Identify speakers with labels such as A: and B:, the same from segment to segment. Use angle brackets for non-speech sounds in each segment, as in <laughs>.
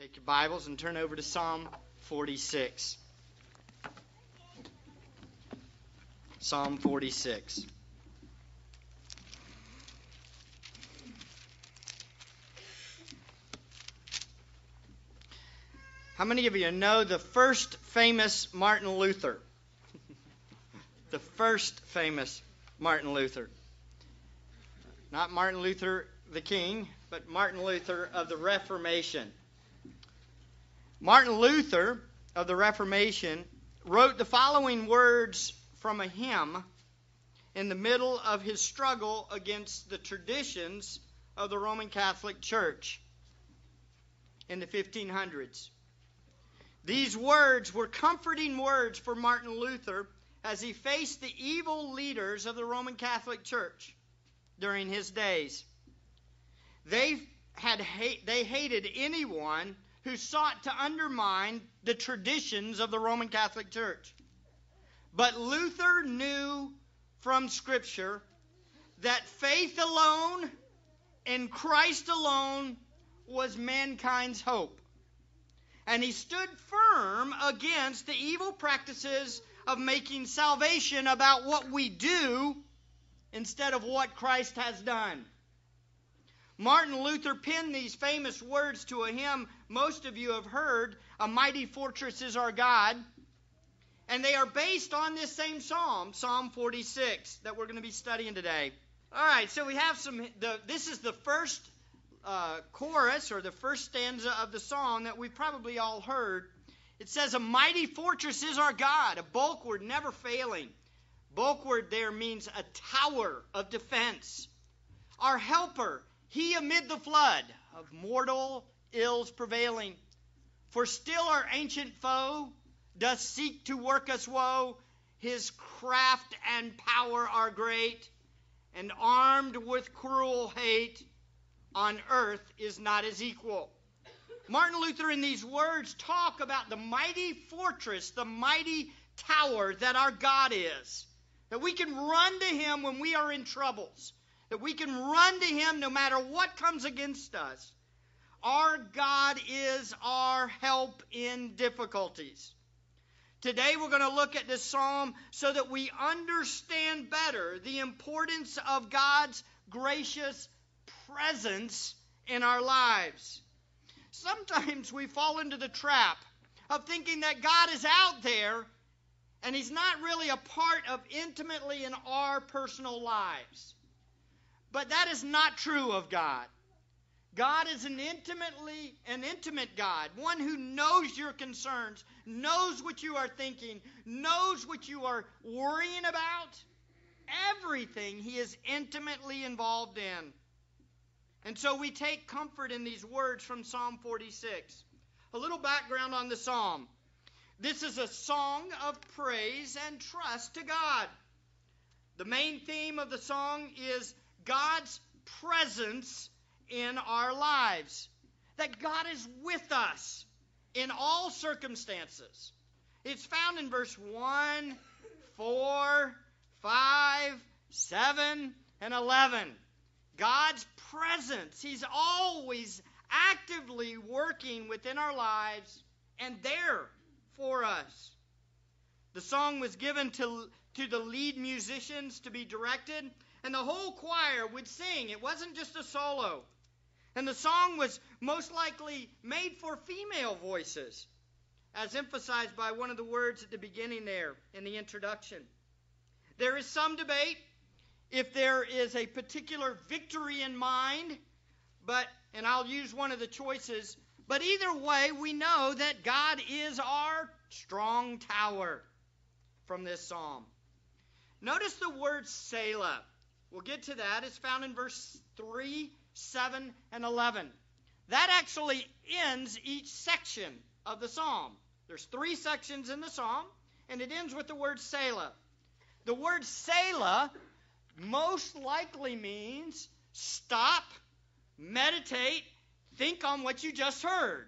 A: Take your Bibles and turn over to Psalm 46. Psalm 46. How many of you know the first famous Martin Luther? <laughs> the first famous Martin Luther. Not Martin Luther the King, but Martin Luther of the Reformation. Martin Luther of the Reformation wrote the following words from a hymn in the middle of his struggle against the traditions of the Roman Catholic Church in the 1500s. These words were comforting words for Martin Luther as he faced the evil leaders of the Roman Catholic Church during his days. They had they hated anyone who sought to undermine the traditions of the Roman Catholic Church. But Luther knew from Scripture that faith alone in Christ alone was mankind's hope. And he stood firm against the evil practices of making salvation about what we do instead of what Christ has done. Martin Luther penned these famous words to a hymn most of you have heard A Mighty Fortress is Our God. And they are based on this same psalm, Psalm 46, that we're going to be studying today. All right, so we have some. The, this is the first uh, chorus or the first stanza of the song that we've probably all heard. It says, A mighty fortress is our God, a bulwark never failing. Bulwark there means a tower of defense. Our helper, he amid the flood of mortal ills prevailing. For still our ancient foe doth seek to work us woe. His craft and power are great, and armed with cruel hate, on earth is not his equal. Martin Luther, in these words, talk about the mighty fortress, the mighty tower that our God is. That we can run to him when we are in troubles that we can run to Him no matter what comes against us. Our God is our help in difficulties. Today we're going to look at this psalm so that we understand better the importance of God's gracious presence in our lives. Sometimes we fall into the trap of thinking that God is out there and He's not really a part of intimately in our personal lives. But that is not true of God. God is an intimately an intimate God, one who knows your concerns, knows what you are thinking, knows what you are worrying about. Everything he is intimately involved in. And so we take comfort in these words from Psalm 46. A little background on the psalm. This is a song of praise and trust to God. The main theme of the song is God's presence in our lives. That God is with us in all circumstances. It's found in verse 1, 4, 5, 7, and 11. God's presence. He's always actively working within our lives and there for us. The song was given to, to the lead musicians to be directed and the whole choir would sing. It wasn't just a solo. And the song was most likely made for female voices, as emphasized by one of the words at the beginning there in the introduction. There is some debate if there is a particular victory in mind, but, and I'll use one of the choices, but either way, we know that God is our strong tower from this psalm. Notice the word Selah. We'll get to that. It's found in verse 3, 7, and 11. That actually ends each section of the psalm. There's three sections in the psalm, and it ends with the word Selah. The word Selah most likely means stop, meditate, think on what you just heard.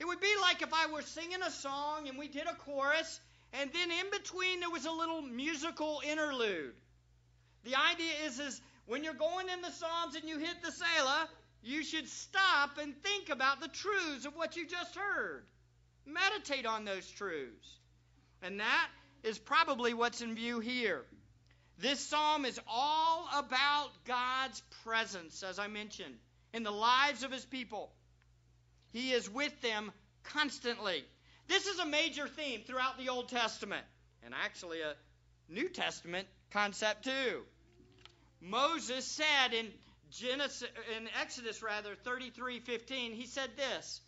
A: It would be like if I were singing a song and we did a chorus, and then in between there was a little musical interlude. The idea is, is when you're going in the Psalms and you hit the Selah, you should stop and think about the truths of what you just heard. Meditate on those truths. And that is probably what's in view here. This psalm is all about God's presence, as I mentioned, in the lives of his people. He is with them constantly. This is a major theme throughout the Old Testament, and actually a New Testament concept too. Moses said in Genesis in Exodus rather 33:15 he said this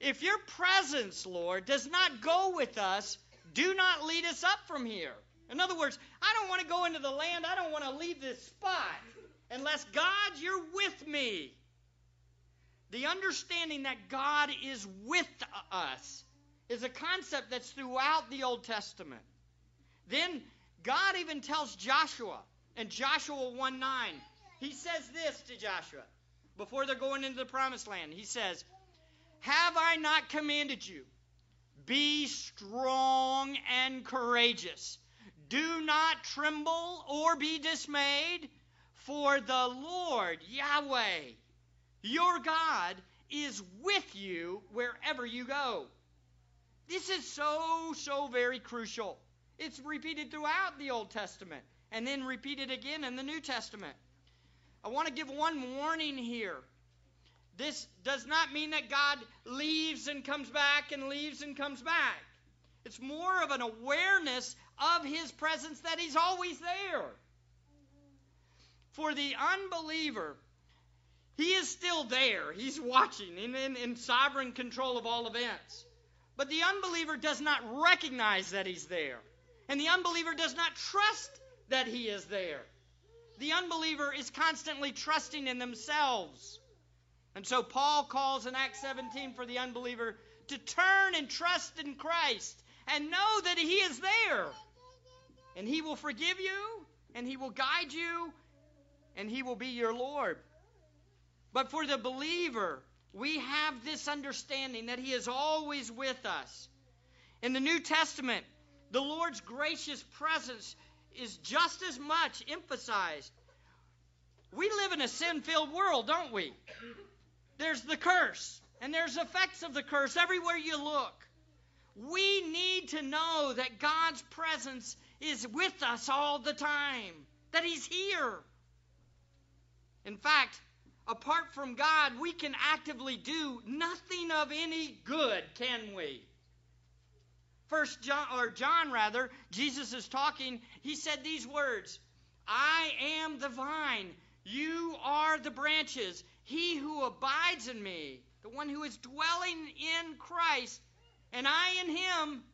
A: If your presence Lord does not go with us do not lead us up from here. In other words I don't want to go into the land. I don't want to leave this spot unless God you're with me. The understanding that God is with us is a concept that's throughout the Old Testament. Then God even tells Joshua in Joshua 1 9 he says this to Joshua before they're going into the promised land. He says, Have I not commanded you? Be strong and courageous. Do not tremble or be dismayed, for the Lord, Yahweh, your God, is with you wherever you go. This is so, so very crucial. It's repeated throughout the Old Testament and then repeated again in the New Testament. I want to give one warning here. This does not mean that God leaves and comes back and leaves and comes back. It's more of an awareness of His presence that He's always there. For the unbeliever, He is still there. He's watching in, in, in sovereign control of all events. But the unbeliever does not recognize that He's there. And the unbeliever does not trust that He is there. The unbeliever is constantly trusting in themselves. And so Paul calls in Acts 17 for the unbeliever to turn and trust in Christ and know that He is there. And He will forgive you, and He will guide you, and He will be your Lord. But for the believer, we have this understanding that He is always with us. In the New Testament, the Lord's gracious presence is just as much emphasized. We live in a sin filled world, don't we? There's the curse, and there's effects of the curse everywhere you look. We need to know that God's presence is with us all the time, that He's here. In fact, apart from God, we can actively do nothing of any good, can we? First John or John rather, Jesus is talking, he said these words, I am the vine, you are the branches. He who abides in me, the one who is dwelling in Christ, and I in him,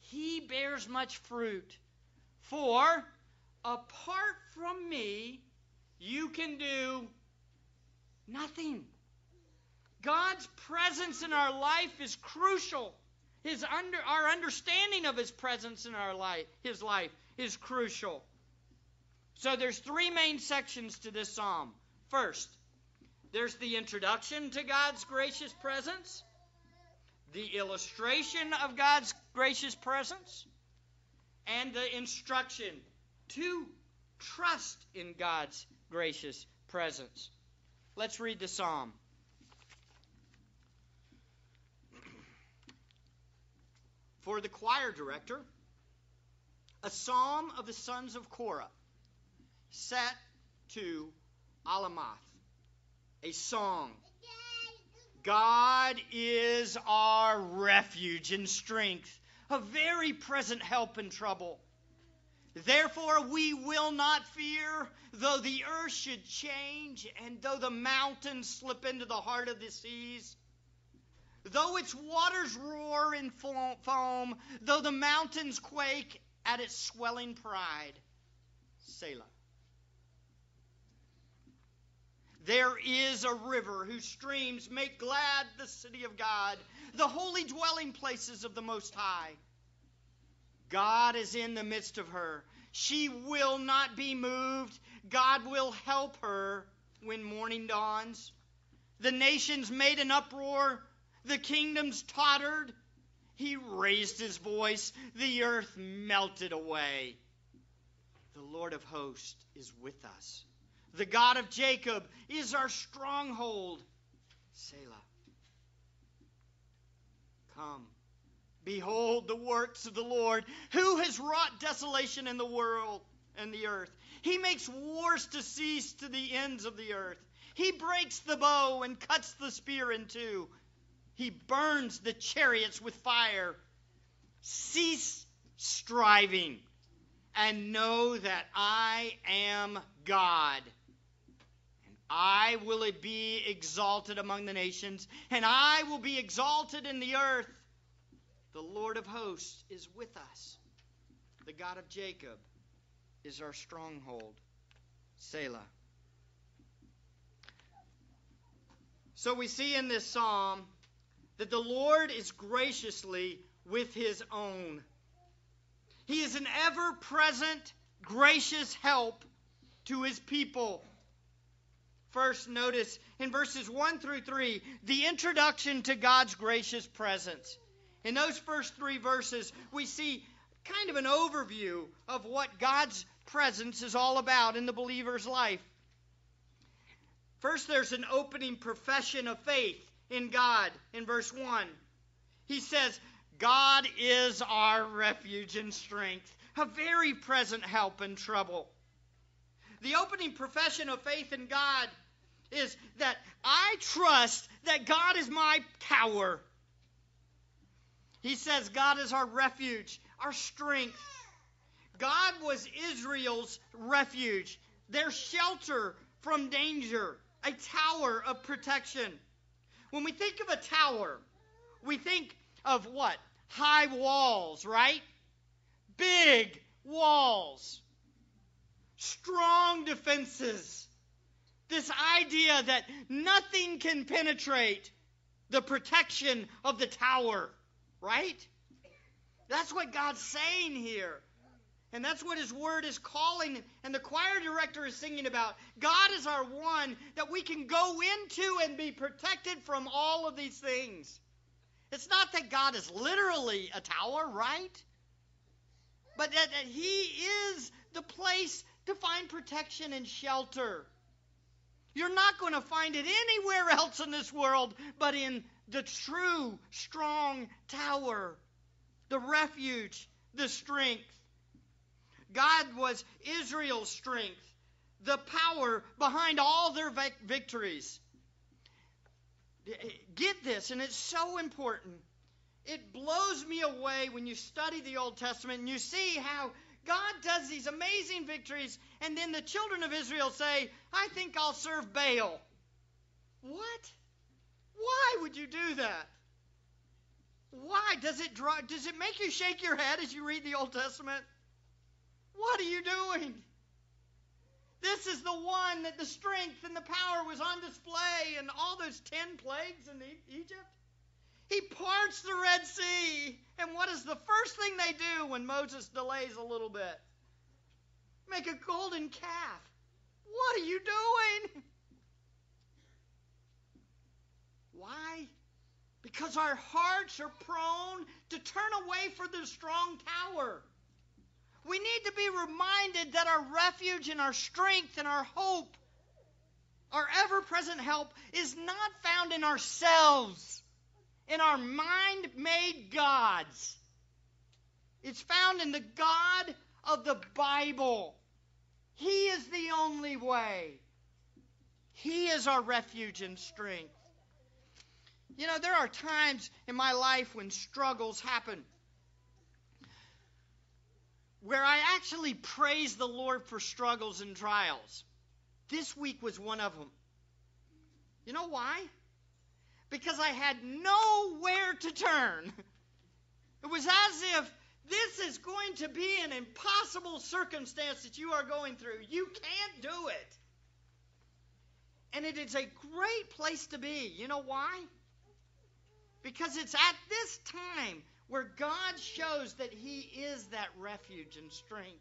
A: he bears much fruit. For apart from me, you can do nothing. God's presence in our life is crucial. His under, our understanding of his presence in our life, his life, is crucial. So there's three main sections to this psalm. First, there's the introduction to God's gracious presence, the illustration of God's gracious presence, and the instruction to trust in God's gracious presence. Let's read the psalm. For the choir director, a psalm of the sons of Korah, set to Alamoth, a song. God is our refuge and strength, a very present help in trouble. Therefore, we will not fear, though the earth should change, and though the mountains slip into the heart of the seas Though its waters roar in foam, though the mountains quake at its swelling pride. Selah. There is a river whose streams make glad the city of God, the holy dwelling places of the Most High. God is in the midst of her. She will not be moved. God will help her when morning dawns. The nations made an uproar. The kingdoms tottered. He raised his voice. The earth melted away. The Lord of hosts is with us. The God of Jacob is our stronghold. Selah. Come. Behold the works of the Lord, who has wrought desolation in the world and the earth. He makes wars to cease to the ends of the earth. He breaks the bow and cuts the spear in two. He burns the chariots with fire. Cease striving and know that I am God. And I will be exalted among the nations, and I will be exalted in the earth. The Lord of hosts is with us. The God of Jacob is our stronghold. Selah. So we see in this psalm that the Lord is graciously with his own. He is an ever present, gracious help to his people. First, notice in verses 1 through 3 the introduction to God's gracious presence. In those first three verses, we see kind of an overview of what God's presence is all about in the believer's life. First, there's an opening profession of faith in God in verse 1. He says, God is our refuge and strength, a very present help in trouble. The opening profession of faith in God is that I trust that God is my tower. He says God is our refuge, our strength. God was Israel's refuge, their shelter from danger, a tower of protection. When we think of a tower, we think of what? High walls, right? Big walls, strong defenses. This idea that nothing can penetrate the protection of the tower. Right? That's what God's saying here. And that's what his word is calling, and the choir director is singing about. God is our one that we can go into and be protected from all of these things. It's not that God is literally a tower, right? But that, that he is the place to find protection and shelter. You're not going to find it anywhere else in this world but in the true strong tower, the refuge, the strength. God was Israel's strength, the power behind all their victories. Get this, and it's so important. It blows me away when you study the Old Testament and you see how God does these amazing victories, and then the children of Israel say, I think I'll serve Baal. What? Why would you do that? Why does it draw does it make you shake your head as you read the Old Testament? What are you doing? This is the one that the strength and the power was on display in all those 10 plagues in Egypt. He parts the Red Sea. And what is the first thing they do when Moses delays a little bit? Make a golden calf. What are you doing? Why? Because our hearts are prone to turn away from the strong tower. We need to be reminded that our refuge and our strength and our hope, our ever present help, is not found in ourselves, in our mind made gods. It's found in the God of the Bible. He is the only way. He is our refuge and strength. You know, there are times in my life when struggles happen where I actually praise the Lord for struggles and trials. This week was one of them. You know why? Because I had nowhere to turn. It was as if this is going to be an impossible circumstance that you are going through. You can't do it. And it is a great place to be. You know why? Because it's at this time where God shows that He is that refuge and strength.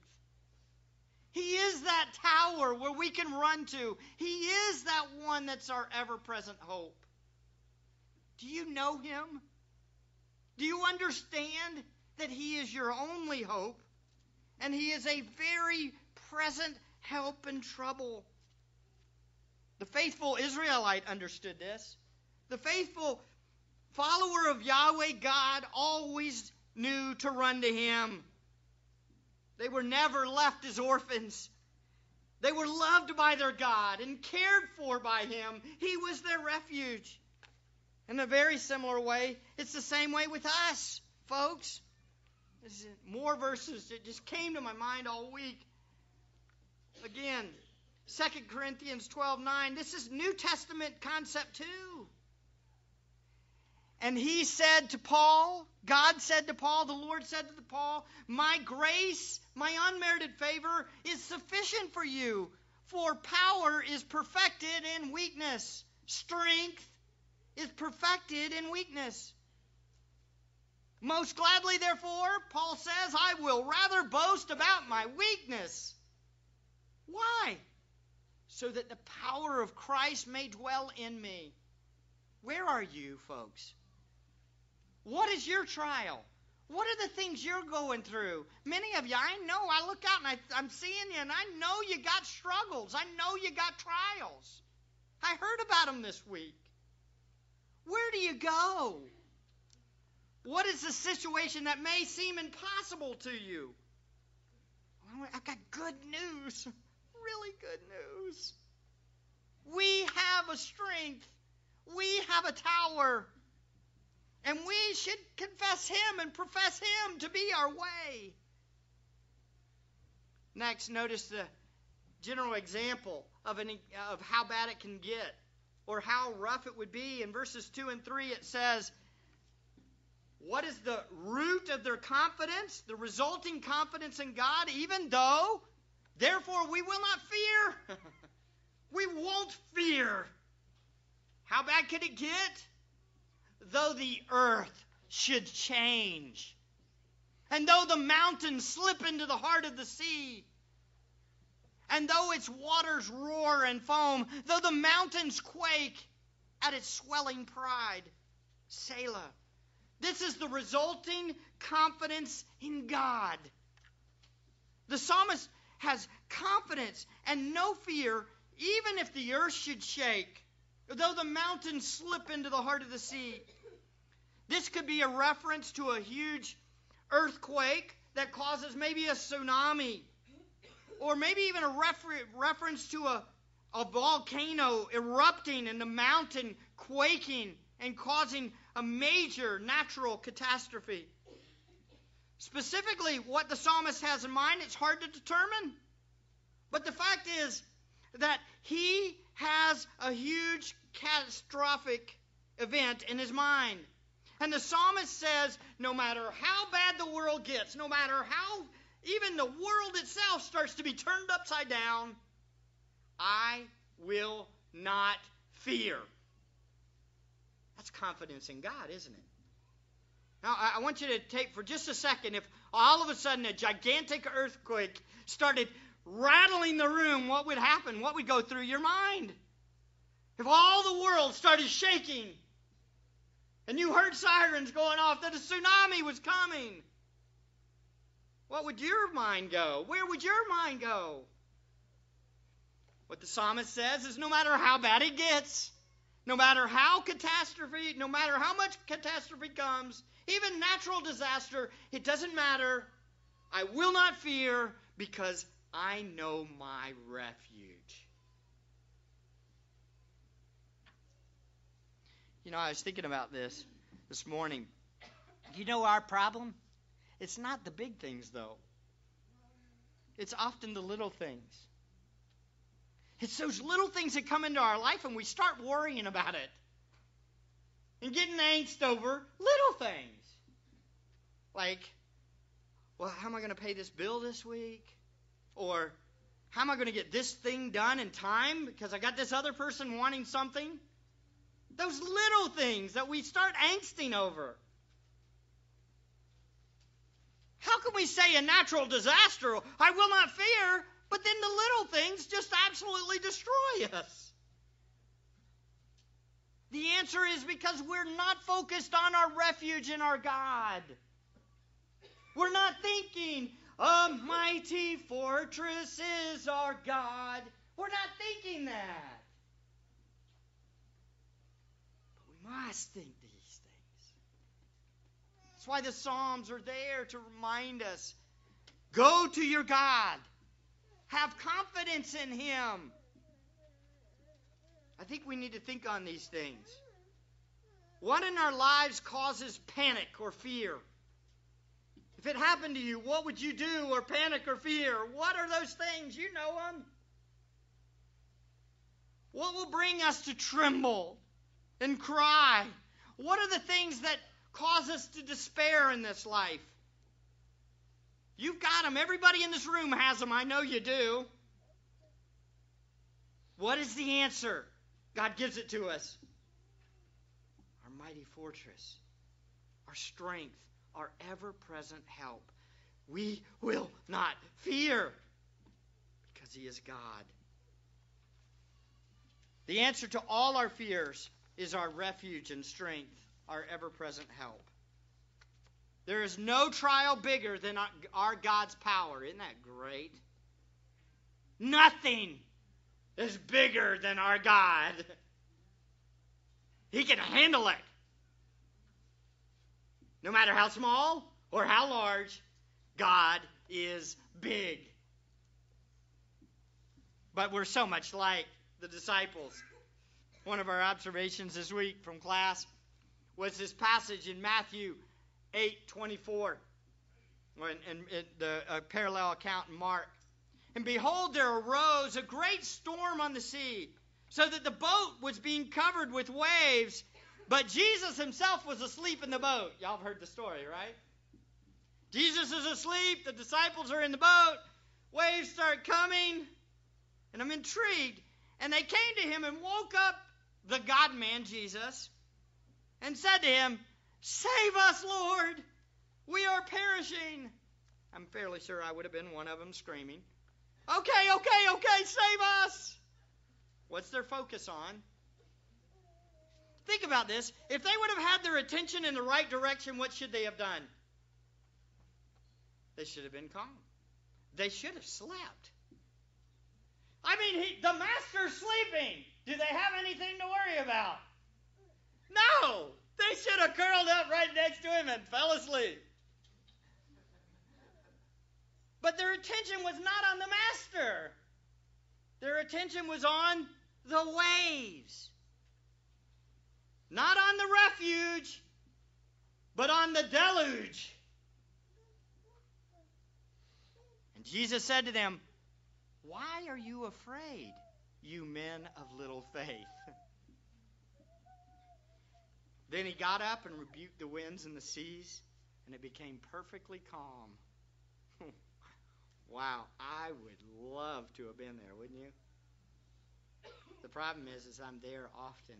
A: He is that tower where we can run to. He is that one that's our ever present hope. Do you know Him? Do you understand that He is your only hope? And He is a very present help in trouble. The faithful Israelite understood this. The faithful follower of Yahweh God always knew to run to him. They were never left as orphans. They were loved by their God and cared for by him. He was their refuge. In a very similar way, it's the same way with us, folks. More verses that just came to my mind all week. Again, 2 Corinthians 12 9. This is New Testament concept too. And he said to Paul, God said to Paul, the Lord said to Paul, My grace, my unmerited favor is sufficient for you, for power is perfected in weakness. Strength is perfected in weakness. Most gladly, therefore, Paul says, I will rather boast about my weakness. Why? So that the power of Christ may dwell in me. Where are you, folks? What is your trial? What are the things you're going through? Many of you, I know, I look out and I, I'm seeing you, and I know you got struggles. I know you got trials. I heard about them this week. Where do you go? What is the situation that may seem impossible to you? I've got good news. <laughs> Really good news. We have a strength. We have a tower. And we should confess Him and profess Him to be our way. Next, notice the general example of, an, of how bad it can get or how rough it would be. In verses 2 and 3, it says, What is the root of their confidence? The resulting confidence in God, even though, therefore, we will not fear. <laughs> we won't fear. How bad could it get? Though the earth should change, and though the mountains slip into the heart of the sea, and though its waters roar and foam, though the mountains quake at its swelling pride. Selah. This is the resulting confidence in God. The psalmist has confidence and no fear, even if the earth should shake, though the mountains slip into the heart of the sea. This could be a reference to a huge earthquake that causes maybe a tsunami or maybe even a refer- reference to a, a volcano erupting and the mountain quaking and causing a major natural catastrophe. Specifically, what the psalmist has in mind, it's hard to determine. But the fact is that he has a huge catastrophic event in his mind. And the psalmist says no matter how bad the world gets, no matter how even the world itself starts to be turned upside down, I will not fear. That's confidence in God, isn't it? Now, I want you to take for just a second if all of a sudden a gigantic earthquake started rattling the room, what would happen? What would go through your mind? If all the world started shaking and you heard sirens going off that a tsunami was coming, what would your mind go? Where would your mind go? What the psalmist says is no matter how bad it gets, no matter how catastrophe, no matter how much catastrophe comes, even natural disaster, it doesn't matter. I will not fear because I know my refuge. You know, I was thinking about this this morning. You know our problem? It's not the big things, though, it's often the little things. It's those little things that come into our life and we start worrying about it and getting angst over little things. Like, well, how am I going to pay this bill this week? Or how am I going to get this thing done in time because I got this other person wanting something? Those little things that we start angsting over. How can we say a natural disaster, I will not fear, but then the little things just absolutely destroy us? The answer is because we're not focused on our refuge in our God. We're not thinking, a mighty fortress is our God. We're not thinking that. But we must think these things. That's why the Psalms are there to remind us go to your God, have confidence in Him. I think we need to think on these things. What in our lives causes panic or fear? If it happened to you, what would you do or panic or fear? What are those things? You know them. What will bring us to tremble and cry? What are the things that cause us to despair in this life? You've got them. Everybody in this room has them. I know you do. What is the answer? God gives it to us. Our mighty fortress, our strength, our ever present help. We will not fear because He is God. The answer to all our fears is our refuge and strength, our ever present help. There is no trial bigger than our God's power. Isn't that great? Nothing is bigger than our God. He can handle it. No matter how small or how large, God is big. But we're so much like the disciples. One of our observations this week from class was this passage in Matthew 8 24, and, and, and the uh, parallel account in Mark. And behold, there arose a great storm on the sea, so that the boat was being covered with waves, but Jesus himself was asleep in the boat. Y'all have heard the story, right? Jesus is asleep, the disciples are in the boat, waves start coming, and I'm intrigued. And they came to him and woke up the God man, Jesus, and said to him, Save us, Lord! We are perishing. I'm fairly sure I would have been one of them screaming, Okay, okay, okay, save us! What's their focus on? Think about this. If they would have had their attention in the right direction, what should they have done? They should have been calm. They should have slept. I mean, he, the master's sleeping. Do they have anything to worry about? No. They should have curled up right next to him and fell asleep. But their attention was not on the master. Their attention was on the waves. Not on the refuge, but on the deluge. And Jesus said to them, why are you afraid, you men of little faith? <laughs> then he got up and rebuked the winds and the seas, and it became perfectly calm. <laughs> wow, I would love to have been there, wouldn't you? The problem is, is I'm there often.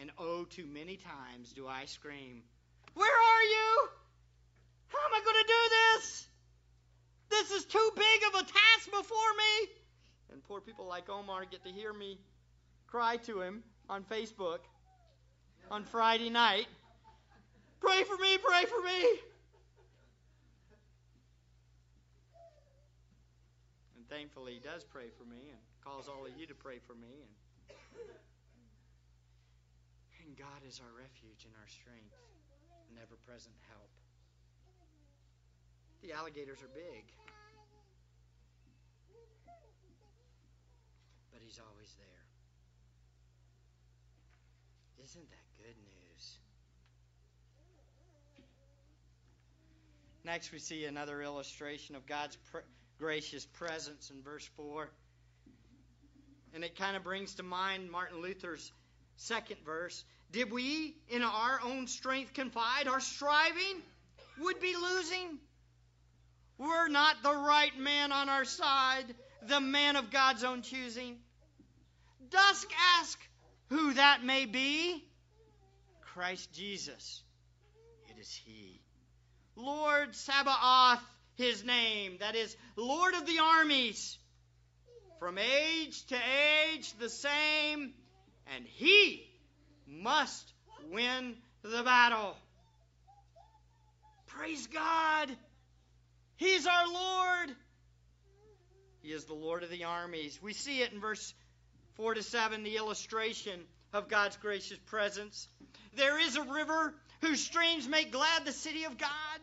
A: And oh, too many times do I scream, Where are you? How am I going to do this? This is too big of a task before me. And poor people like Omar get to hear me cry to him on Facebook on Friday night. Pray for me, pray for me. And thankfully, he does pray for me and calls all of you to pray for me. And, and God is our refuge and our strength and ever present help. The alligators are big. But he's always there. Isn't that good news? Next, we see another illustration of God's pr- gracious presence in verse 4. And it kind of brings to mind Martin Luther's second verse. Did we, in our own strength, confide? Our striving would be losing. We're not the right man on our side, the man of God's own choosing. Dost ask who that may be? Christ Jesus. It is He. Lord Sabaoth, His name. That is, Lord of the armies. From age to age, the same. And He must win the battle. Praise God. He's our Lord. He is the Lord of the armies. We see it in verse 4 to 7, the illustration of God's gracious presence. There is a river whose streams make glad the city of God,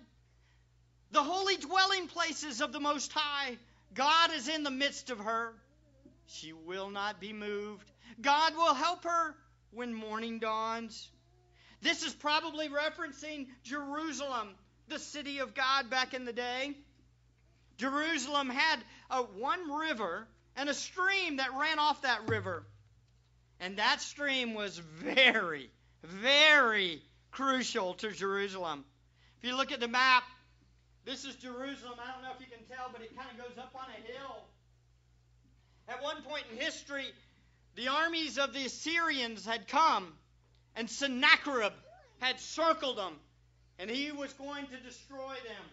A: the holy dwelling places of the Most High. God is in the midst of her. She will not be moved. God will help her when morning dawns. This is probably referencing Jerusalem, the city of God back in the day. Jerusalem had a one river and a stream that ran off that river. And that stream was very, very crucial to Jerusalem. If you look at the map, this is Jerusalem. I don't know if you can tell, but it kind of goes up on a hill. At one point in history, the armies of the Assyrians had come, and Sennacherib had circled them, and he was going to destroy them.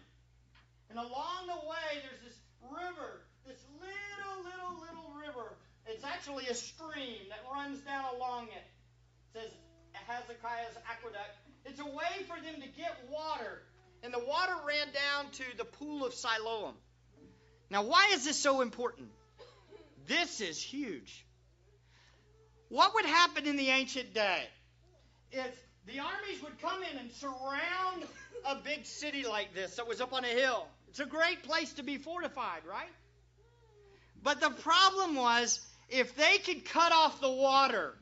A: And along the way, there's this river, this little, little, little river. It's actually a stream that runs down along it. It says Hezekiah's aqueduct. It's a way for them to get water. And the water ran down to the pool of Siloam. Now, why is this so important? This is huge. What would happen in the ancient day is the armies would come in and surround a big city like this that was up on a hill. It's a great place to be fortified, right? But the problem was if they could cut off the water,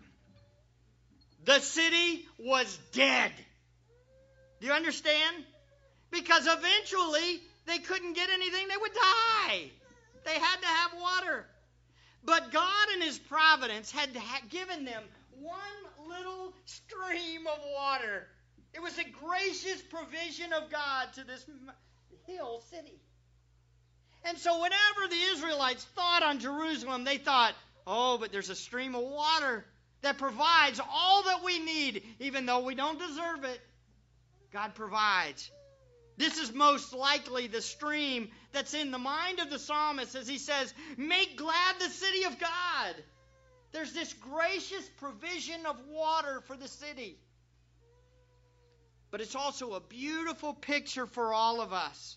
A: the city was dead. Do you understand? Because eventually they couldn't get anything, they would die. They had to have water. But God, in His providence, had given them one little stream of water. It was a gracious provision of God to this hill city. And so, whenever the Israelites thought on Jerusalem, they thought, oh, but there's a stream of water that provides all that we need, even though we don't deserve it. God provides. This is most likely the stream that's in the mind of the psalmist as he says, Make glad the city of God. There's this gracious provision of water for the city. But it's also a beautiful picture for all of us.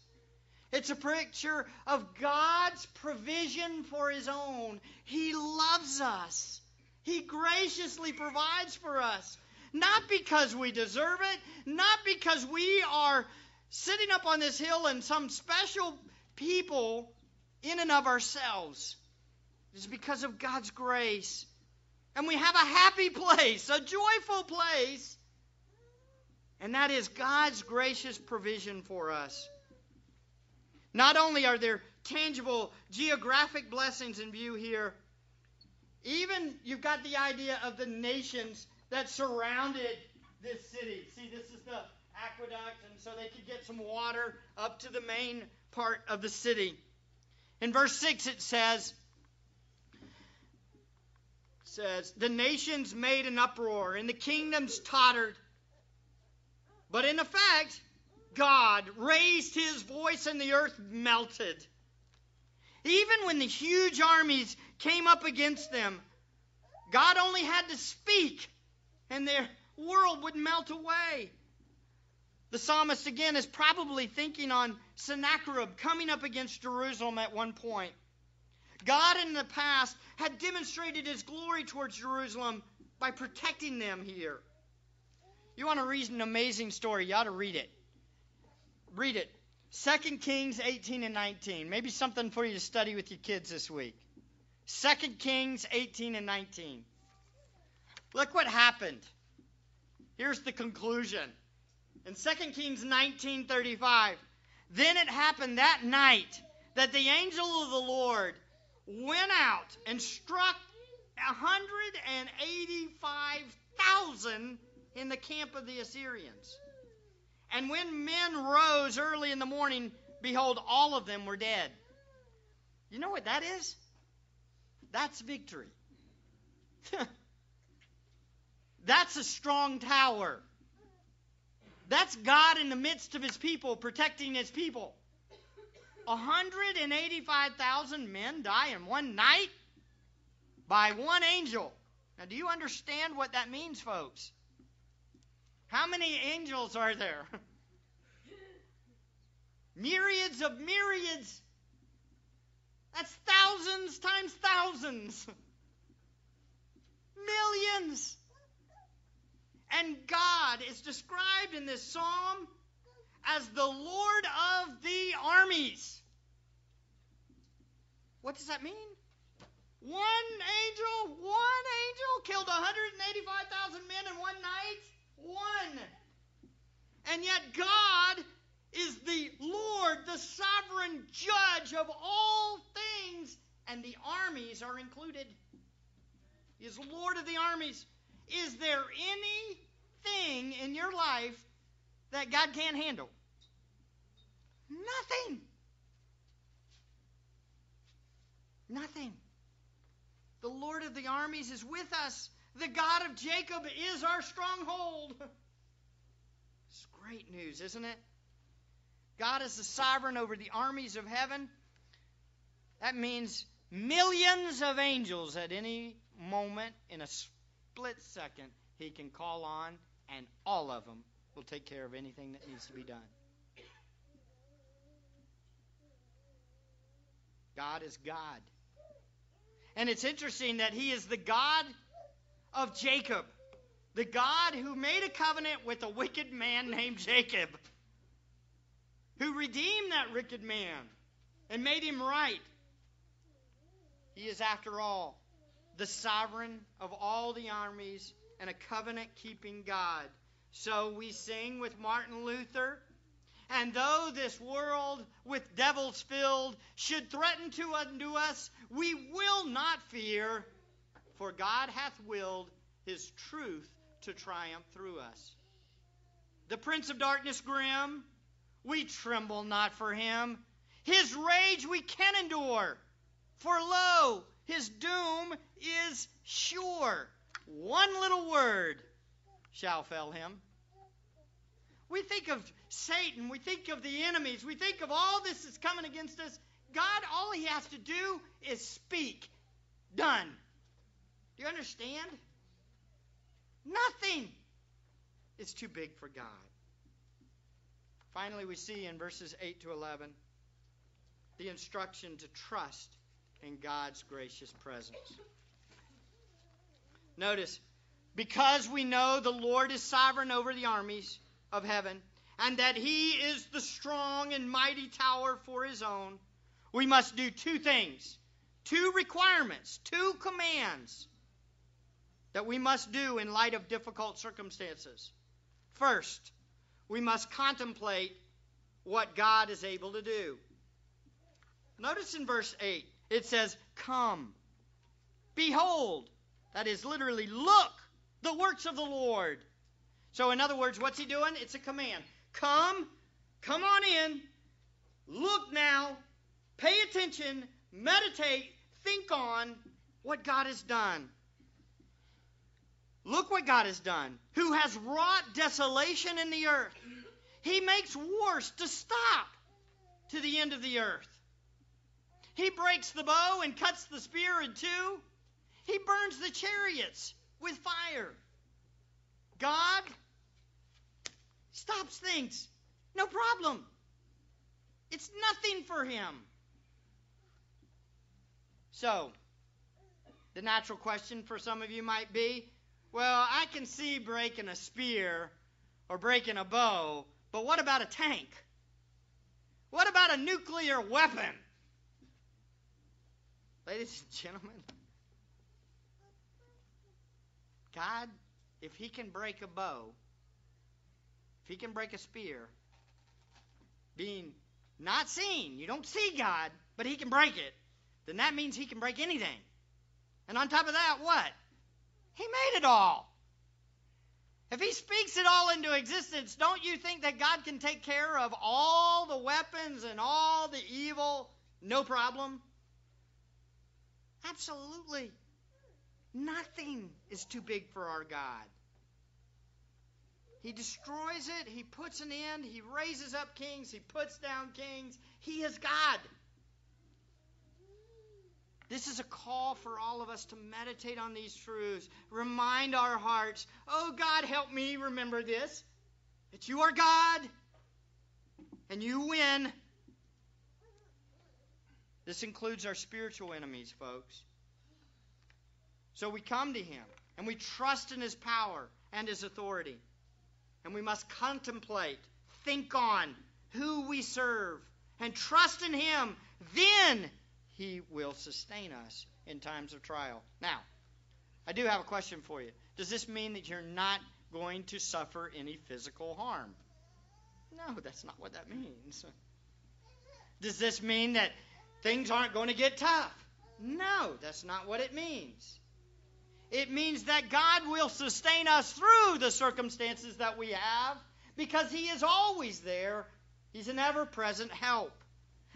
A: It's a picture of God's provision for His own. He loves us, He graciously provides for us. Not because we deserve it, not because we are sitting up on this hill and some special people in and of ourselves. It's because of God's grace. And we have a happy place, a joyful place. And that is God's gracious provision for us. Not only are there tangible geographic blessings in view here, even you've got the idea of the nations that surrounded this city. See, this is the aqueduct, and so they could get some water up to the main part of the city. In verse 6, it says, says, The nations made an uproar, and the kingdoms tottered. But in effect, God raised his voice, and the earth melted. Even when the huge armies came up against them, God only had to speak, and their world would melt away. The psalmist, again, is probably thinking on Sennacherib coming up against Jerusalem at one point. God in the past had demonstrated his glory towards Jerusalem by protecting them here. You want to read an amazing story, you ought to read it. Read it. 2 Kings 18 and 19. Maybe something for you to study with your kids this week. 2 Kings 18 and 19. Look what happened. Here's the conclusion. In 2 Kings 19:35, then it happened that night that the angel of the Lord went out and struck 185,000 in the camp of the Assyrians. And when men rose early in the morning, behold, all of them were dead. You know what that is? That's victory. <laughs> That's a strong tower. That's God in the midst of his people, protecting his people. 185,000 men die in one night by one angel. Now, do you understand what that means, folks? How many angels are there? <laughs> myriads of myriads. That's thousands times thousands. <laughs> Millions. And God is described in this psalm as the Lord of the armies. What does that mean? One angel, one angel killed 185,000 men in one night. One. And yet God is the Lord, the sovereign judge of all things, and the armies are included. He is Lord of the armies. Is there anything in your life that God can't handle? Nothing. Nothing. The Lord of the armies is with us. The God of Jacob is our stronghold. <laughs> It's great news, isn't it? God is the sovereign over the armies of heaven. That means millions of angels at any moment in a split second he can call on, and all of them will take care of anything that needs to be done. God is God. And it's interesting that he is the God of Jacob, the God who made a covenant with a wicked man named Jacob, who redeemed that wicked man and made him right. He is, after all, the sovereign of all the armies and a covenant keeping God. So we sing with Martin Luther. And though this world with devils filled should threaten to undo us, we will not fear, for God hath willed his truth to triumph through us. The prince of darkness grim, we tremble not for him. His rage we can endure, for lo, his doom is sure. One little word shall fell him. We think of Satan, we think of the enemies, we think of all this that's coming against us. God, all he has to do is speak. Done. Do you understand? Nothing is too big for God. Finally, we see in verses 8 to 11 the instruction to trust in God's gracious presence. Notice, because we know the Lord is sovereign over the armies of heaven, and that he is the strong and mighty tower for his own, we must do two things, two requirements, two commands that we must do in light of difficult circumstances. First, we must contemplate what God is able to do. Notice in verse 8, it says, Come, behold. That is literally, look, the works of the Lord. So, in other words, what's he doing? It's a command. Come, come on in, look now, pay attention, meditate, think on what God has done. Look what God has done, who has wrought desolation in the earth. He makes wars to stop to the end of the earth. He breaks the bow and cuts the spear in two. He burns the chariots with fire. God stops things. No problem. It's nothing for him. So, the natural question for some of you might be well, I can see breaking a spear or breaking a bow, but what about a tank? What about a nuclear weapon? Ladies and gentlemen, God, if He can break a bow, if He can break a spear, being not seen, you don't see God, but He can break it, then that means He can break anything. And on top of that, what? He made it all. If He speaks it all into existence, don't you think that God can take care of all the weapons and all the evil? No problem. Absolutely. Nothing is too big for our God. He destroys it, He puts an end, He raises up kings, He puts down kings. He is God. This is a call for all of us to meditate on these truths, remind our hearts, oh God, help me remember this that you are God and you win. This includes our spiritual enemies, folks. So we come to Him. And we trust in his power and his authority. And we must contemplate, think on who we serve, and trust in him. Then he will sustain us in times of trial. Now, I do have a question for you. Does this mean that you're not going to suffer any physical harm? No, that's not what that means. Does this mean that things aren't going to get tough? No, that's not what it means. It means that God will sustain us through the circumstances that we have because He is always there. He's an ever present help.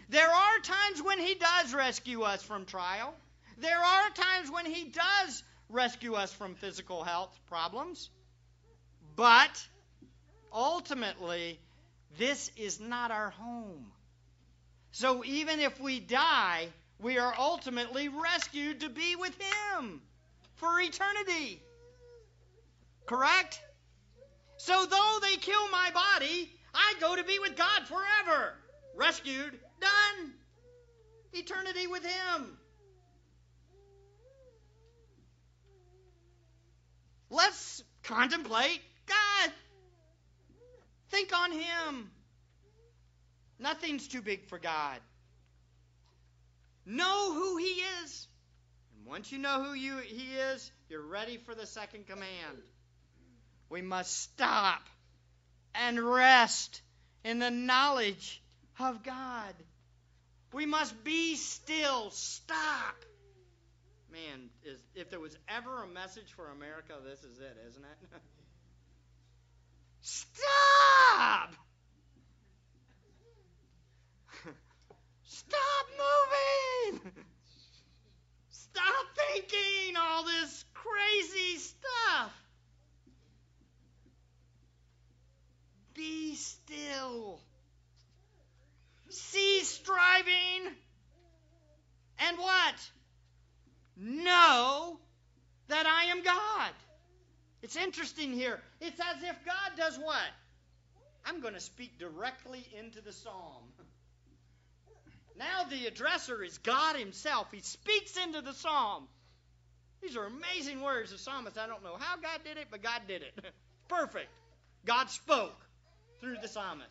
A: There are times when He does rescue us from trial. There are times when He does rescue us from physical health problems. But ultimately, this is not our home. So even if we die, we are ultimately rescued to be with Him for eternity. Correct? So though they kill my body, I go to be with God forever. Rescued, done. Eternity with Him. Let's contemplate God. Think on Him. Nothing's too big for God. Know who He is. And once you know who you, He is, you're ready for the second command. We must stop and rest in the knowledge of God. We must be still. Stop. Man, is, if there was ever a message for America, this is it, isn't it? <laughs> Stop! Stop moving! Stop thinking all this crazy stuff. Be still. Cease striving. And what? Know that I am God. It's interesting here. It's as if God does what? I'm going to speak directly into the psalm. Now the addresser is God Himself. He speaks into the psalm. These are amazing words. of psalmist, I don't know how God did it, but God did it. <laughs> Perfect. God spoke through the psalmist.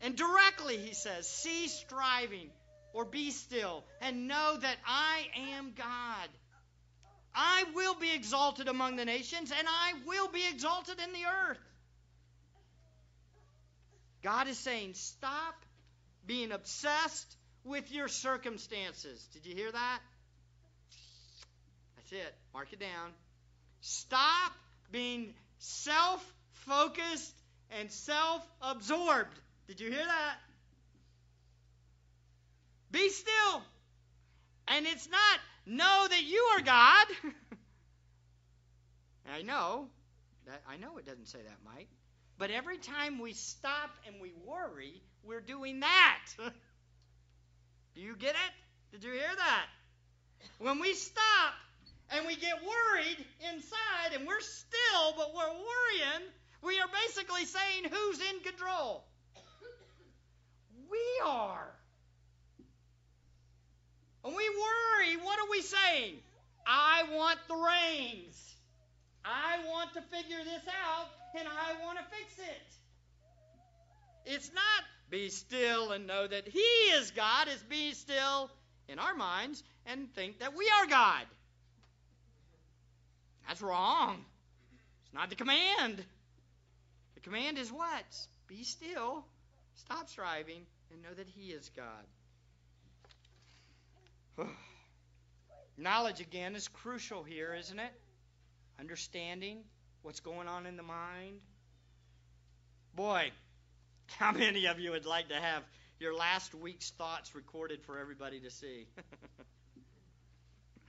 A: And directly he says, Cease striving or be still and know that I am God. I will be exalted among the nations and I will be exalted in the earth. God is saying, Stop being obsessed with your circumstances. Did you hear that? That's it. Mark it down. Stop being self focused and self absorbed. Did you hear that? Be still. And it's not know that you are God. <laughs> I know. That, I know it doesn't say that, Mike. But every time we stop and we worry, we're doing that. <laughs> Do you get it? Did you hear that? When we stop and we get worried inside and we're still, but we're worrying, we are basically saying, Who's in control? We are. When we worry, what are we saying? I want the reins. I want to figure this out and I want to fix it. It's not be still and know that He is God, is be still in our minds and think that we are God. That's wrong. It's not the command. The command is what? Be still, stop striving, and know that He is God. <sighs> Knowledge, again, is crucial here, isn't it? Understanding what's going on in the mind. Boy, how many of you would like to have your last week's thoughts recorded for everybody to see?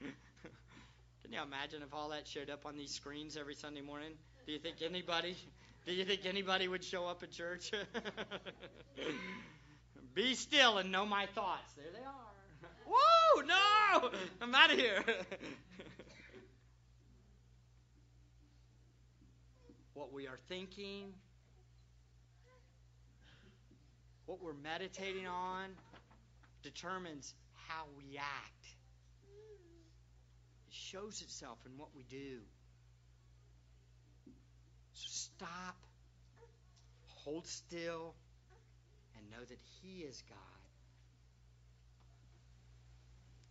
A: <laughs> Can you imagine if all that showed up on these screens every Sunday morning? Do you think anybody do you think anybody would show up at church? <laughs> Be still and know my thoughts. There they are. <laughs> Whoa, no! I'm out of here. what we are thinking, what we're meditating on, determines how we act. It shows itself in what we do. So stop, hold still, and know that He is God.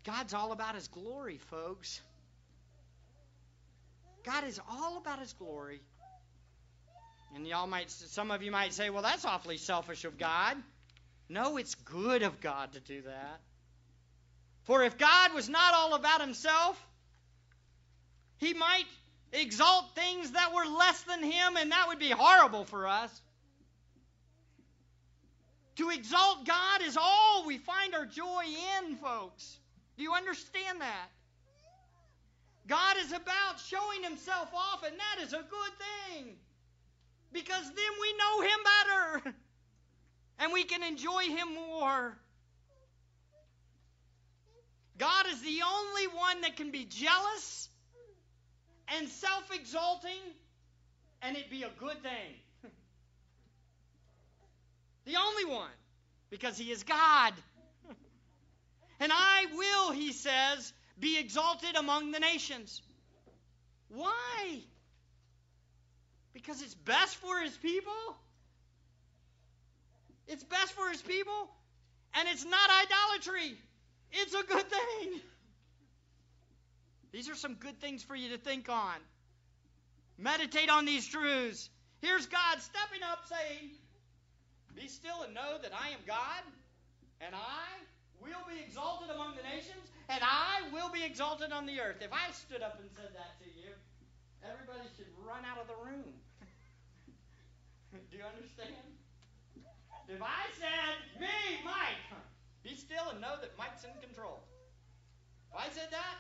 A: God's all about His glory, folks. God is all about His glory. And y'all might, some of you might say, well, that's awfully selfish of God. No, it's good of God to do that. For if God was not all about Himself, He might exalt things that were less than Him, and that would be horrible for us. To exalt God is all we find our joy in, folks. Do you understand that? God is about showing himself off, and that is a good thing. Because then we know him better. And we can enjoy him more. God is the only one that can be jealous and self exalting, and it be a good thing. <laughs> the only one. Because he is God. <laughs> And I will, he says, be exalted among the nations. Why? Because it's best for his people? It's best for his people, and it's not idolatry. It's a good thing. These are some good things for you to think on. Meditate on these truths. Here's God stepping up saying, Be still and know that I am God, and I will be exalted among the nations, and I will be exalted on the earth. If I stood up and said that to you, everybody should run out of the room. Do you understand? If I said, me, Mike, be still and know that Mike's in control. If I said that,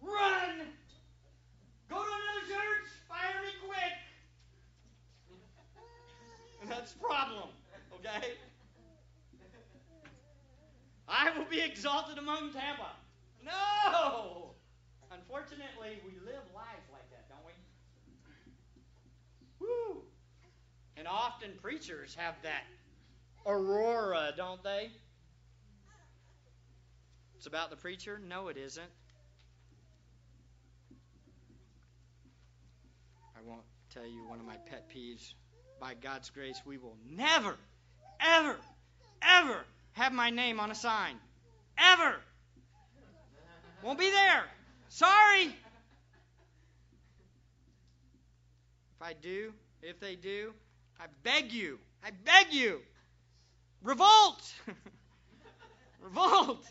A: run! Go to another church, fire me quick! And that's the problem, okay? I will be exalted among Tampa. No! Unfortunately, we live lives like that, don't we? Woo! And often preachers have that aurora, don't they? It's about the preacher? No, it isn't. I won't tell you one of my pet peeves. By God's grace, we will never, ever, ever have my name on a sign. Ever. Won't be there. Sorry. If I do, if they do, I beg you, I beg you, revolt. <laughs> revolt.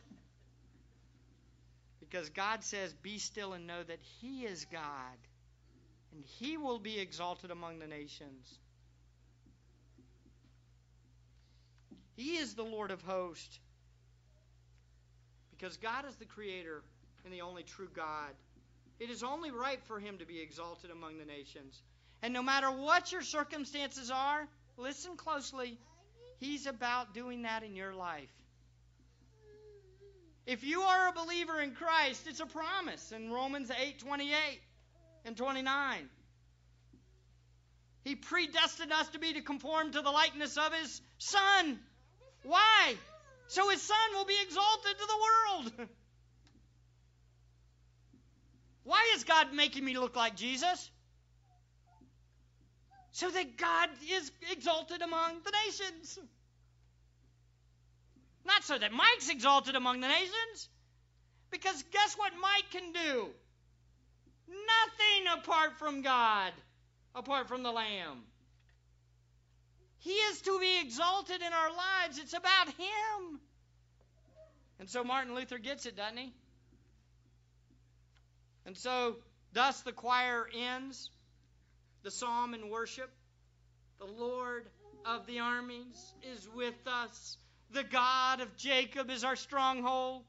A: Because God says, Be still and know that He is God, and He will be exalted among the nations. He is the Lord of hosts. Because God is the creator and the only true God. It is only right for him to be exalted among the nations. And no matter what your circumstances are, listen closely. He's about doing that in your life. If you are a believer in Christ, it's a promise in Romans 8 28 and 29. He predestined us to be to conform to the likeness of His Son. Why? So his son will be exalted to the world. <laughs> Why is God making me look like Jesus? So that God is exalted among the nations. Not so that Mike's exalted among the nations. Because guess what Mike can do? Nothing apart from God, apart from the Lamb. He is to be exalted in our lives. It's about Him. And so Martin Luther gets it, doesn't he? And so, thus the choir ends the psalm in worship. The Lord of the armies is with us. The God of Jacob is our stronghold.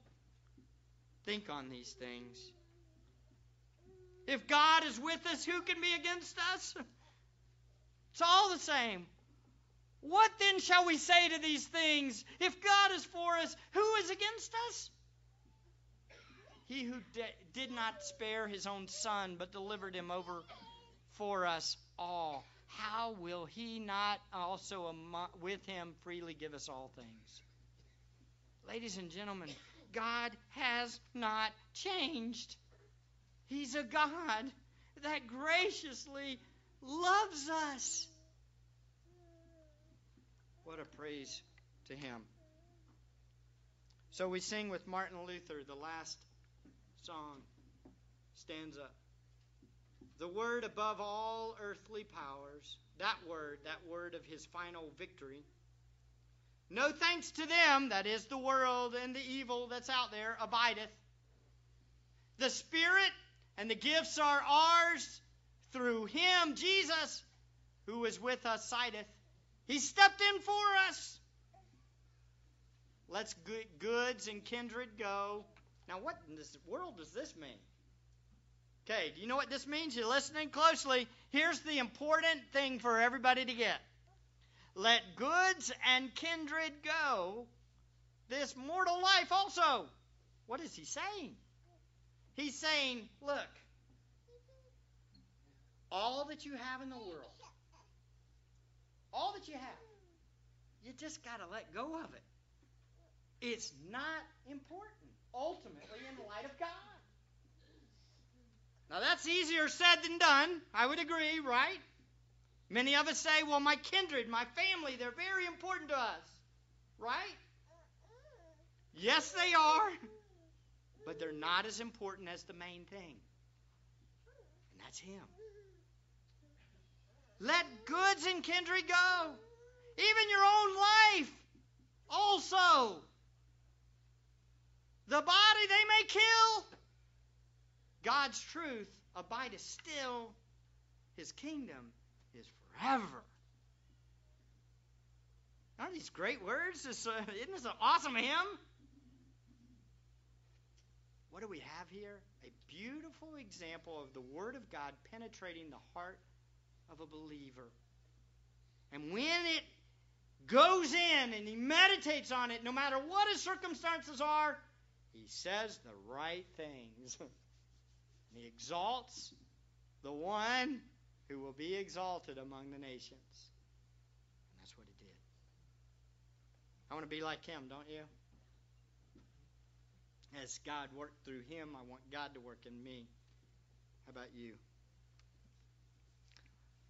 A: Think on these things. If God is with us, who can be against us? It's all the same. What then shall we say to these things? If God is for us, who is against us? He who de- did not spare his own son, but delivered him over for us all, how will he not also with him freely give us all things? Ladies and gentlemen, God has not changed. He's a God that graciously loves us. What a praise to Him. So we sing with Martin Luther the last song, stanza. The word above all earthly powers, that word, that word of his final victory. No thanks to them, that is the world and the evil that's out there, abideth. The Spirit and the gifts are ours through Him, Jesus, who is with us, sideth. He stepped in for us. Let's goods and kindred go. Now, what in this world does this mean? Okay, do you know what this means? You're listening closely. Here's the important thing for everybody to get let goods and kindred go, this mortal life also. What is he saying? He's saying, look, all that you have in the world, all that you have, you just got to let go of it. It's not important, ultimately, in the light of God. Now, that's easier said than done. I would agree, right? Many of us say, well, my kindred, my family, they're very important to us. Right? Yes, they are. But they're not as important as the main thing. And that's Him. Let goods and kindred go. Even your own life also. The body they may kill. God's truth abideth still. His kingdom is forever. Aren't these great words? This, uh, <laughs> isn't this an awesome hymn? What do we have here? A beautiful example of the Word of God penetrating the heart of a believer. And when it goes in and he meditates on it, no matter what his circumstances are, he says the right things. <laughs> and he exalts the one who will be exalted among the nations. And that's what he did. I want to be like him, don't you? As God worked through him, I want God to work in me. How about you?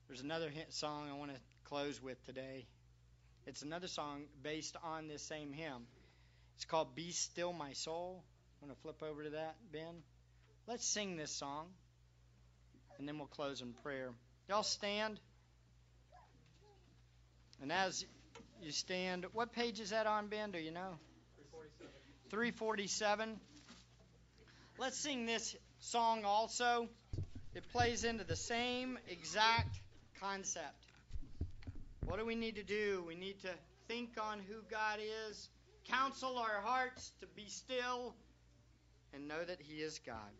A: There's another song I want to close with today. It's another song based on this same hymn. It's called Be Still My Soul. I'm going to flip over to that, Ben. Let's sing this song, and then we'll close in prayer. Y'all stand. And as you stand, what page is that on, Ben? Do you know? 347. 347. Let's sing this song also. It plays into the same exact concept. What do we need to do? We need to think on who God is counsel our hearts to be still and know that He is God.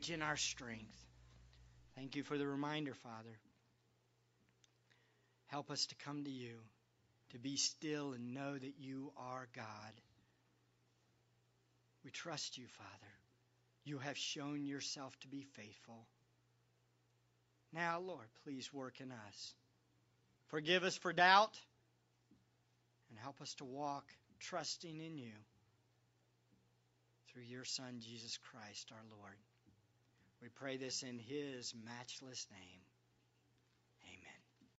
A: Refuge and our strength. Thank you for the reminder, Father. Help us to come to you, to be still and know that you are God. We trust you, Father. You have shown yourself to be faithful. Now, Lord, please work in us. Forgive us for doubt and help us to walk trusting in you through your Son, Jesus Christ, our Lord. We pray this in his matchless name.